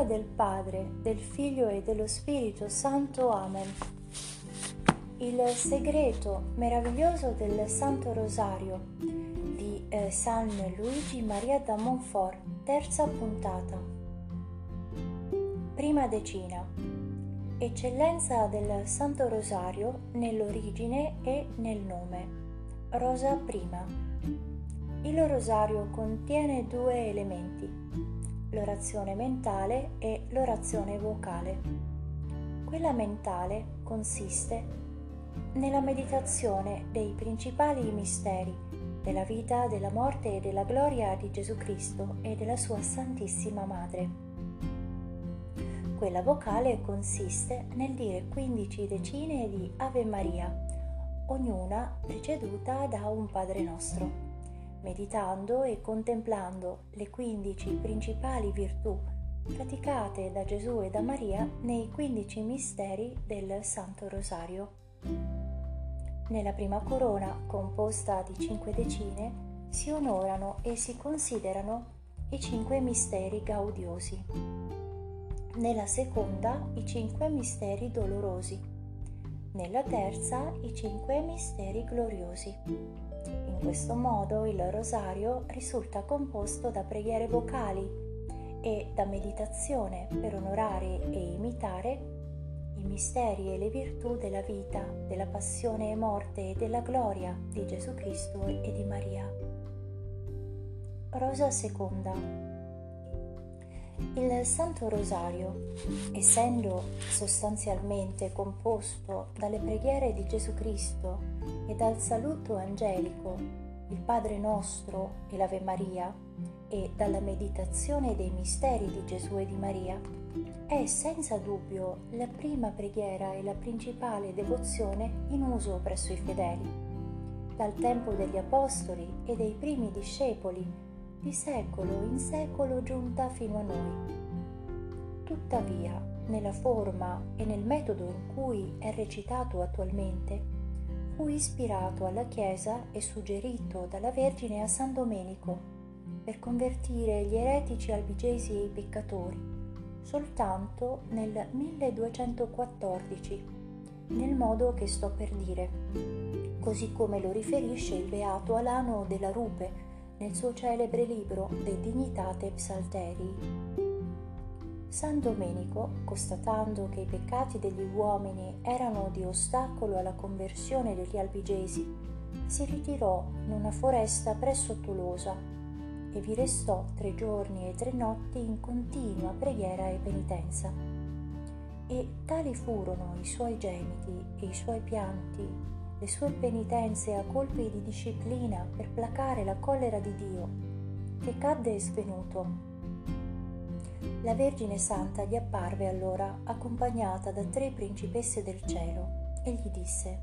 nome del Padre, del Figlio e dello Spirito Santo. Amen. Il segreto meraviglioso del Santo Rosario di eh, San Luigi Maria da Montfort, terza puntata. Prima decina. Eccellenza del Santo Rosario nell'origine e nel nome. Rosa prima. Il rosario contiene due elementi l'orazione mentale e l'orazione vocale. Quella mentale consiste nella meditazione dei principali misteri della vita, della morte e della gloria di Gesù Cristo e della sua Santissima Madre. Quella vocale consiste nel dire 15 decine di Ave Maria, ognuna preceduta da un Padre nostro meditando e contemplando le 15 principali virtù praticate da Gesù e da Maria nei 15 misteri del Santo Rosario. Nella prima corona, composta di cinque decine, si onorano e si considerano i cinque misteri gaudiosi. Nella seconda i cinque misteri dolorosi. Nella terza i cinque misteri gloriosi questo modo il rosario risulta composto da preghiere vocali e da meditazione per onorare e imitare i misteri e le virtù della vita, della passione e morte e della gloria di Gesù Cristo e di Maria. Rosa seconda. Il Santo Rosario, essendo sostanzialmente composto dalle preghiere di Gesù Cristo e dal saluto angelico, il Padre nostro e l'Ave Maria, e dalla meditazione dei misteri di Gesù e di Maria, è senza dubbio la prima preghiera e la principale devozione in uso presso i fedeli. Dal tempo degli Apostoli e dei primi discepoli di secolo in secolo giunta fino a noi. Tuttavia, nella forma e nel metodo in cui è recitato attualmente, fu ispirato alla Chiesa e suggerito dalla Vergine a San Domenico per convertire gli eretici albigesi e i peccatori soltanto nel 1214, nel modo che sto per dire, così come lo riferisce il beato Alano della Rupe nel suo celebre libro De Dignitate Psalterii. San Domenico, constatando che i peccati degli uomini erano di ostacolo alla conversione degli albigesi, si ritirò in una foresta presso Tolosa e vi restò tre giorni e tre notti in continua preghiera e penitenza. E tali furono i suoi gemiti e i suoi pianti le sue penitenze a colpi di disciplina per placare la collera di Dio, che cadde svenuto. La Vergine Santa gli apparve allora accompagnata da tre principesse del cielo e gli disse,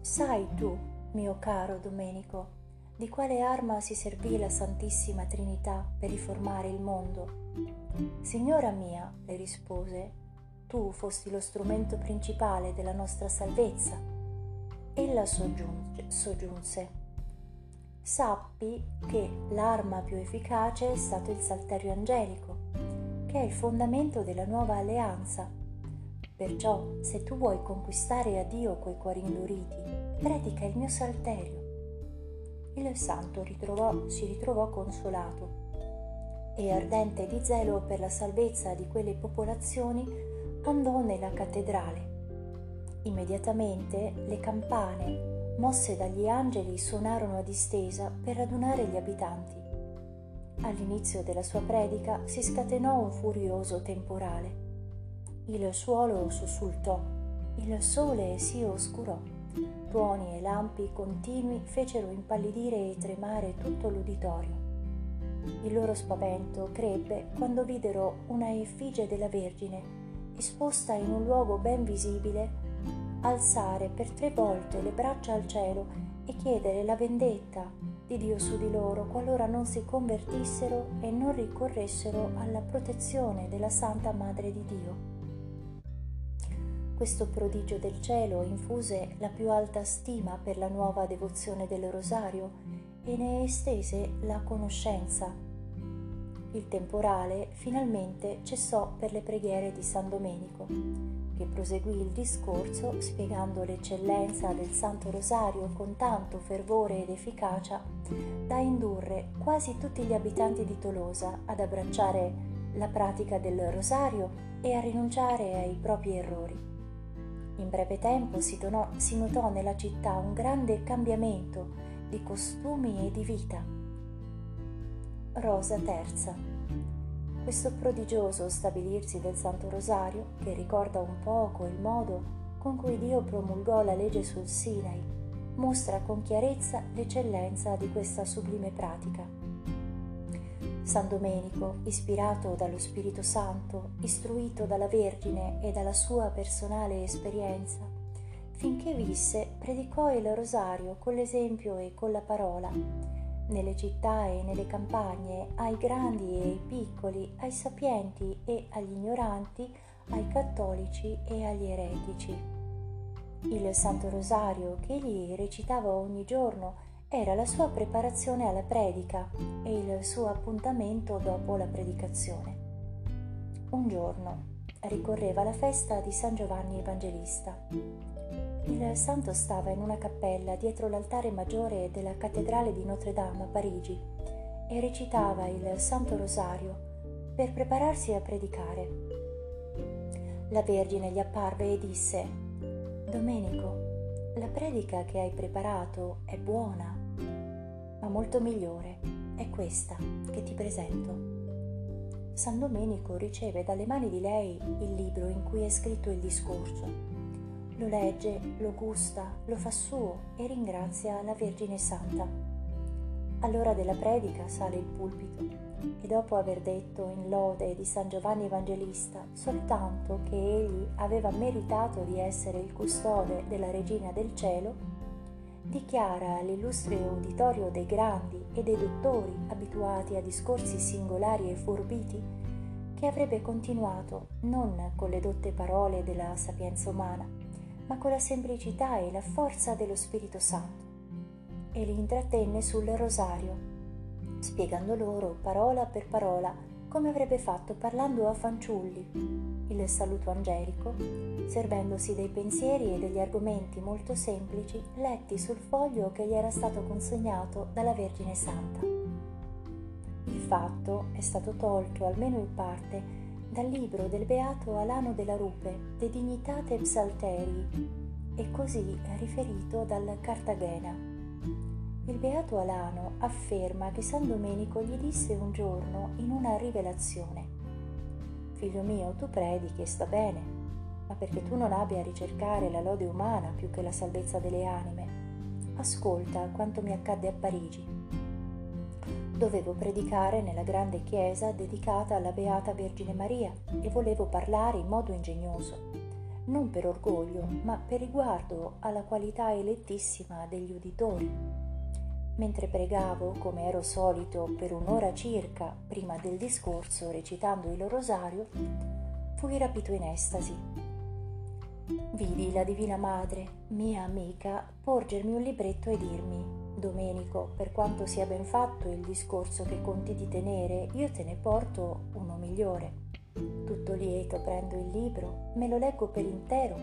Sai tu, mio caro Domenico, di quale arma si servì la Santissima Trinità per riformare il mondo? Signora mia, le rispose, tu fosti lo strumento principale della nostra salvezza. Ella soggiunge, soggiunse, sappi che l'arma più efficace è stato il salterio angelico, che è il fondamento della nuova alleanza. Perciò, se tu vuoi conquistare a Dio quei cuori induriti, predica il mio salterio. Il santo ritrovò, si ritrovò consolato e ardente di zelo per la salvezza di quelle popolazioni andò nella cattedrale. Immediatamente le campane, mosse dagli angeli, suonarono a distesa per radunare gli abitanti. All'inizio della sua predica si scatenò un furioso temporale. Il suolo sussultò, il sole si oscurò, tuoni e lampi continui fecero impallidire e tremare tutto l'uditorio. Il loro spavento crebbe quando videro una effigie della Vergine esposta in un luogo ben visibile, alzare per tre volte le braccia al cielo e chiedere la vendetta di Dio su di loro qualora non si convertissero e non ricorressero alla protezione della Santa Madre di Dio. Questo prodigio del cielo infuse la più alta stima per la nuova devozione del rosario e ne estese la conoscenza il temporale finalmente cessò per le preghiere di San Domenico, che proseguì il discorso spiegando l'eccellenza del Santo Rosario con tanto fervore ed efficacia da indurre quasi tutti gli abitanti di Tolosa ad abbracciare la pratica del Rosario e a rinunciare ai propri errori. In breve tempo si, donò, si notò nella città un grande cambiamento di costumi e di vita Rosa III. Questo prodigioso stabilirsi del Santo Rosario, che ricorda un poco il modo con cui Dio promulgò la legge sul Sinai, mostra con chiarezza l'eccellenza di questa sublime pratica. San Domenico, ispirato dallo Spirito Santo, istruito dalla Vergine e dalla sua personale esperienza, finché visse, predicò il rosario con l'esempio e con la parola, nelle città e nelle campagne, ai grandi e ai piccoli, ai sapienti e agli ignoranti, ai cattolici e agli eretici. Il Santo Rosario che egli recitava ogni giorno era la sua preparazione alla predica e il suo appuntamento dopo la predicazione. Un giorno ricorreva la festa di San Giovanni Evangelista il santo stava in una cappella dietro l'altare maggiore della cattedrale di Notre Dame a Parigi e recitava il Santo Rosario per prepararsi a predicare. La Vergine gli apparve e disse, Domenico, la predica che hai preparato è buona, ma molto migliore è questa che ti presento. San Domenico riceve dalle mani di lei il libro in cui è scritto il discorso lo legge, lo gusta, lo fa suo e ringrazia la Vergine Santa. All'ora della predica sale il pulpito e dopo aver detto in lode di San Giovanni Evangelista soltanto che egli aveva meritato di essere il custode della Regina del Cielo, dichiara all'illustre uditorio dei grandi e dei dottori abituati a discorsi singolari e forbiti che avrebbe continuato non con le dotte parole della sapienza umana, ma con la semplicità e la forza dello Spirito Santo. E li intrattenne sul rosario, spiegando loro parola per parola come avrebbe fatto parlando a fanciulli il saluto angelico, servendosi dei pensieri e degli argomenti molto semplici letti sul foglio che gli era stato consegnato dalla Vergine Santa. Il fatto è stato tolto almeno in parte dal libro del beato Alano della Rupe, De Dignitate Psalterii, e così riferito dal Cartagena. Il beato Alano afferma che San Domenico gli disse un giorno in una rivelazione: Figlio mio, tu predichi e sta bene, ma perché tu non abbia a ricercare la lode umana più che la salvezza delle anime, ascolta quanto mi accadde a Parigi Dovevo predicare nella grande chiesa dedicata alla Beata Vergine Maria e volevo parlare in modo ingegnoso, non per orgoglio, ma per riguardo alla qualità elettissima degli uditori. Mentre pregavo, come ero solito, per un'ora circa prima del discorso, recitando il rosario, fui rapito in estasi. Vidi la Divina Madre, mia amica, porgermi un libretto e dirmi Domenico, per quanto sia ben fatto il discorso che conti di tenere, io te ne porto uno migliore. Tutto lieto prendo il libro, me lo leggo per intero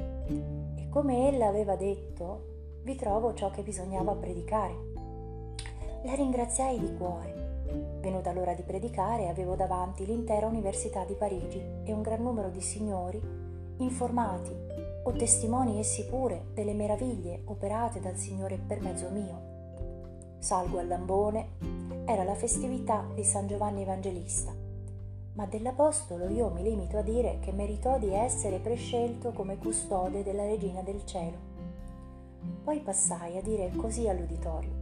e come ella aveva detto, vi trovo ciò che bisognava predicare. La ringraziai di cuore. Venuta l'ora di predicare, avevo davanti l'intera Università di Parigi e un gran numero di signori informati o testimoni essi pure delle meraviglie operate dal Signore per mezzo mio salgo al Lambone, era la festività di San Giovanni Evangelista, ma dell'Apostolo io mi limito a dire che meritò di essere prescelto come custode della Regina del Cielo. Poi passai a dire così all'uditorio,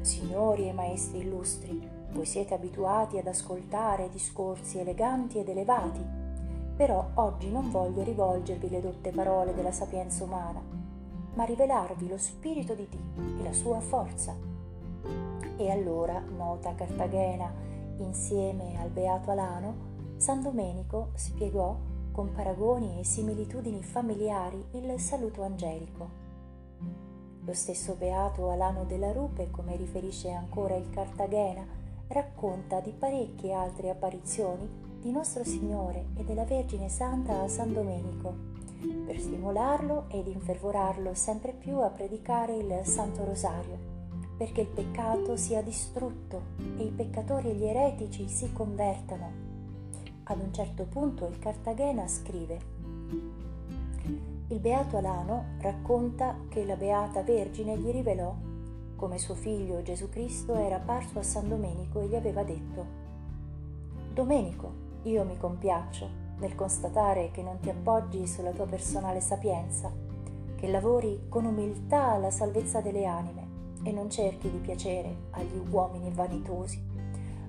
Signori e maestri illustri, voi siete abituati ad ascoltare discorsi eleganti ed elevati, però oggi non voglio rivolgervi le dotte parole della sapienza umana, ma rivelarvi lo Spirito di Dio e la sua forza e allora, nota Cartagena, insieme al Beato Alano, San Domenico spiegò con paragoni e similitudini familiari il saluto angelico. Lo stesso Beato Alano della Rupe, come riferisce ancora il Cartagena, racconta di parecchie altre apparizioni di Nostro Signore e della Vergine Santa a San Domenico, per stimolarlo ed infervorarlo sempre più a predicare il Santo Rosario, perché il peccato sia distrutto e i peccatori e gli eretici si convertano. Ad un certo punto il Cartagena scrive Il Beato Alano racconta che la Beata Vergine gli rivelò come suo figlio Gesù Cristo era apparso a San Domenico e gli aveva detto, Domenico, io mi compiaccio nel constatare che non ti appoggi sulla tua personale sapienza, che lavori con umiltà alla salvezza delle anime e non cerchi di piacere agli uomini vanitosi.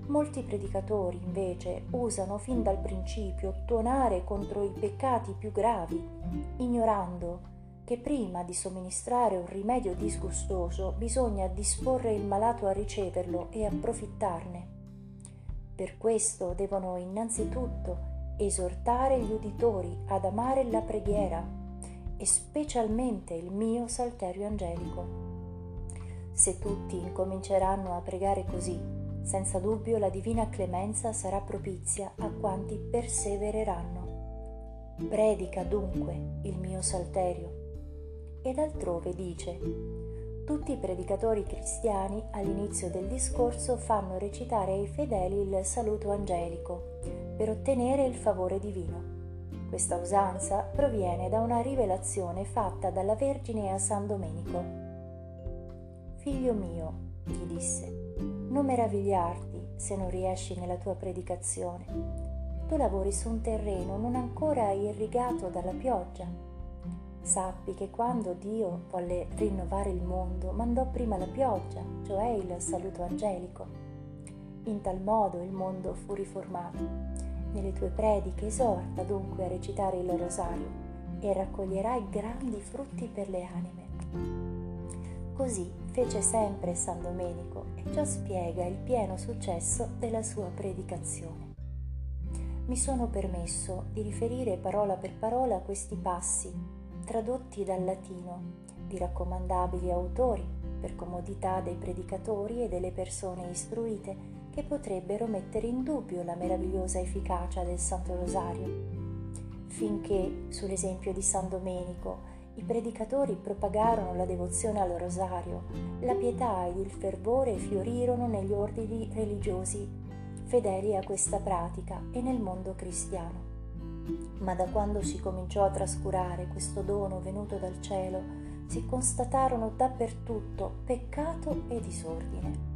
Molti predicatori invece usano fin dal principio tuonare contro i peccati più gravi, ignorando che prima di somministrare un rimedio disgustoso bisogna disporre il malato a riceverlo e approfittarne. Per questo devono innanzitutto esortare gli uditori ad amare la preghiera e specialmente il mio salterio angelico. Se tutti incominceranno a pregare così, senza dubbio la divina clemenza sarà propizia a quanti persevereranno. Predica dunque il mio salterio ed altrove dice tutti i predicatori cristiani all'inizio del discorso fanno recitare ai fedeli il saluto angelico per ottenere il favore divino. Questa usanza proviene da una rivelazione fatta dalla Vergine a San Domenico. Figlio mio, gli disse, non meravigliarti se non riesci nella tua predicazione. Tu lavori su un terreno non ancora irrigato dalla pioggia Sappi che quando Dio volle rinnovare il mondo, mandò prima la pioggia, cioè il saluto angelico. In tal modo il mondo fu riformato. Nelle tue prediche esorta dunque a recitare il rosario e raccoglierai grandi frutti per le anime. Così fece sempre San Domenico e ciò spiega il pieno successo della sua predicazione. Mi sono permesso di riferire parola per parola questi passi tradotti dal latino di raccomandabili autori per comodità dei predicatori e delle persone istruite che potrebbero mettere in dubbio la meravigliosa efficacia del Santo Rosario. Finché, sull'esempio di San Domenico, i predicatori propagarono la devozione al Rosario, la pietà ed il fervore fiorirono negli ordini religiosi fedeli a questa pratica e nel mondo cristiano. Ma da quando si cominciò a trascurare questo dono venuto dal cielo, si constatarono dappertutto peccato e disordine.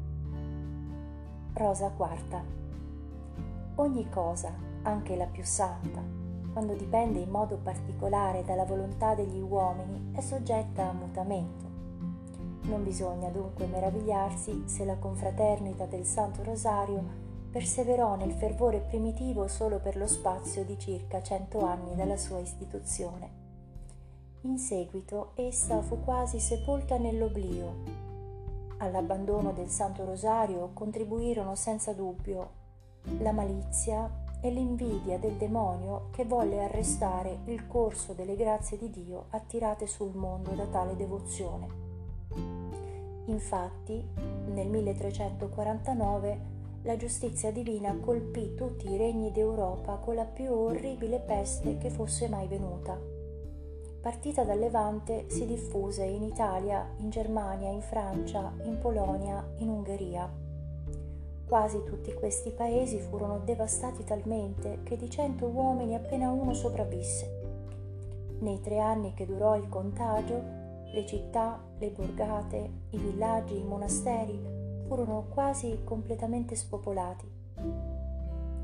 Rosa quarta. Ogni cosa, anche la più santa, quando dipende in modo particolare dalla volontà degli uomini, è soggetta a mutamento. Non bisogna dunque meravigliarsi se la confraternita del Santo Rosario perseverò nel fervore primitivo solo per lo spazio di circa cento anni dalla sua istituzione. In seguito essa fu quasi sepolta nell'oblio. All'abbandono del Santo Rosario contribuirono senza dubbio la malizia e l'invidia del demonio che volle arrestare il corso delle grazie di Dio attirate sul mondo da tale devozione. Infatti, nel 1349 la giustizia divina colpì tutti i regni d'Europa con la più orribile peste che fosse mai venuta. Partita dal Levante si diffuse in Italia, in Germania, in Francia, in Polonia, in Ungheria. Quasi tutti questi paesi furono devastati talmente che di cento uomini appena uno sopravvisse. Nei tre anni che durò il contagio, le città, le borgate, i villaggi, i monasteri furono quasi completamente spopolati.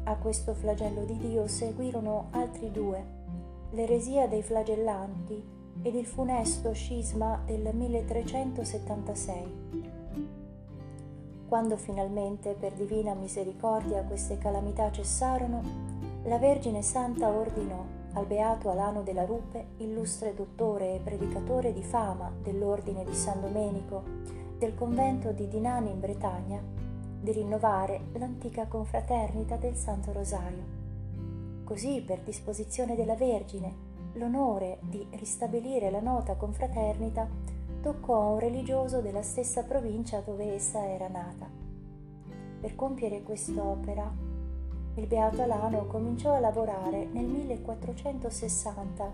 A questo flagello di Dio seguirono altri due, l'eresia dei flagellanti ed il funesto scisma del 1376. Quando finalmente per divina misericordia queste calamità cessarono, la Vergine Santa ordinò al beato Alano della Rupe, illustre dottore e predicatore di fama dell'ordine di San Domenico, del convento di Dinani in Bretagna di rinnovare l'antica confraternita del Santo Rosario. Così, per disposizione della Vergine, l'onore di ristabilire la nota confraternita toccò a un religioso della stessa provincia dove essa era nata. per compiere quest'opera. Il Beato Alano cominciò a lavorare nel 1460,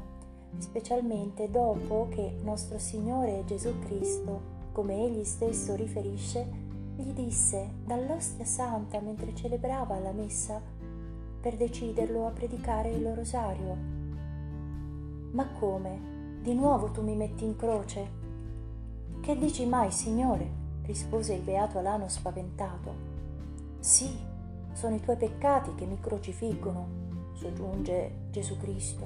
specialmente dopo che nostro Signore Gesù Cristo, come egli stesso riferisce, gli disse dall'ostia santa mentre celebrava la messa per deciderlo a predicare il rosario. Ma come? Di nuovo tu mi metti in croce? Che dici mai, Signore? rispose il beato Alano spaventato. Sì, sono i tuoi peccati che mi crocifiggono, soggiunge Gesù Cristo,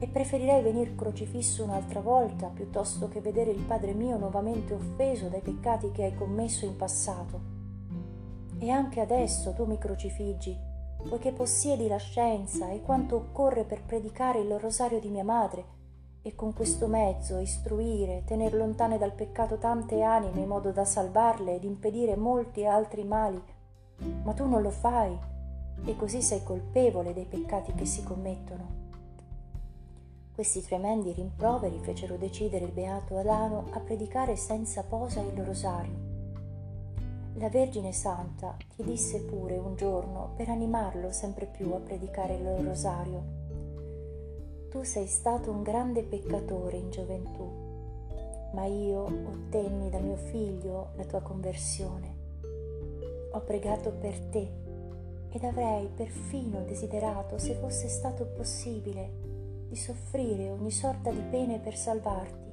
e preferirei venir crocifisso un'altra volta piuttosto che vedere il Padre mio nuovamente offeso dai peccati che hai commesso in passato. E anche adesso tu mi crocifiggi, poiché possiedi la scienza e quanto occorre per predicare il rosario di mia madre, e con questo mezzo istruire, tener lontane dal peccato tante anime in modo da salvarle ed impedire molti altri mali. Ma tu non lo fai e così sei colpevole dei peccati che si commettono. Questi tremendi rimproveri fecero decidere il beato Alano a predicare senza posa il rosario. La Vergine Santa gli disse pure un giorno per animarlo sempre più a predicare il rosario tu sei stato un grande peccatore in gioventù, ma io ottenni da mio figlio la tua conversione. Ho pregato per te ed avrei perfino desiderato, se fosse stato possibile, di soffrire ogni sorta di pene per salvarti,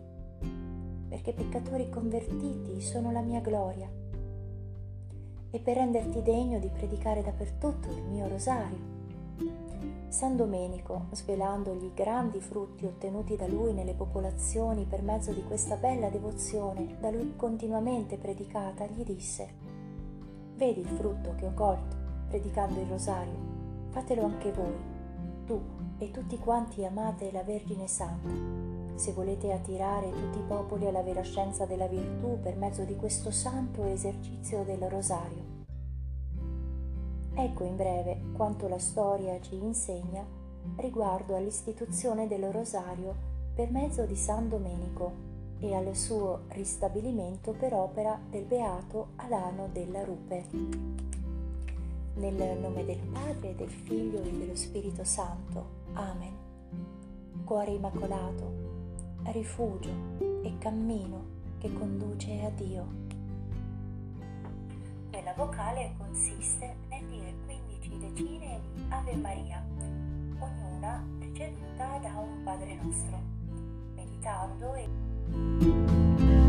perché peccatori convertiti sono la mia gloria, e per renderti degno di predicare dappertutto il mio rosario San Domenico, svelandogli i grandi frutti ottenuti da lui nelle popolazioni per mezzo di questa bella devozione da lui continuamente predicata, gli disse Vedi il frutto che ho colto predicando il rosario, fatelo anche voi, tu e tutti quanti amate la Vergine Santa, se volete attirare tutti i popoli alla vera scienza della virtù per mezzo di questo santo esercizio del rosario. Ecco in breve quanto la storia ci insegna riguardo all'istituzione del rosario per mezzo di San Domenico e al suo ristabilimento per opera del beato Alano della Rupe. Nel nome del Padre, del Figlio e dello Spirito Santo. Amen. Cuore immacolato, rifugio e cammino che conduce a Dio. Quella vocale consiste nel dire 15 decine di Ave Maria, ognuna preceduta da un Padre nostro, meditando e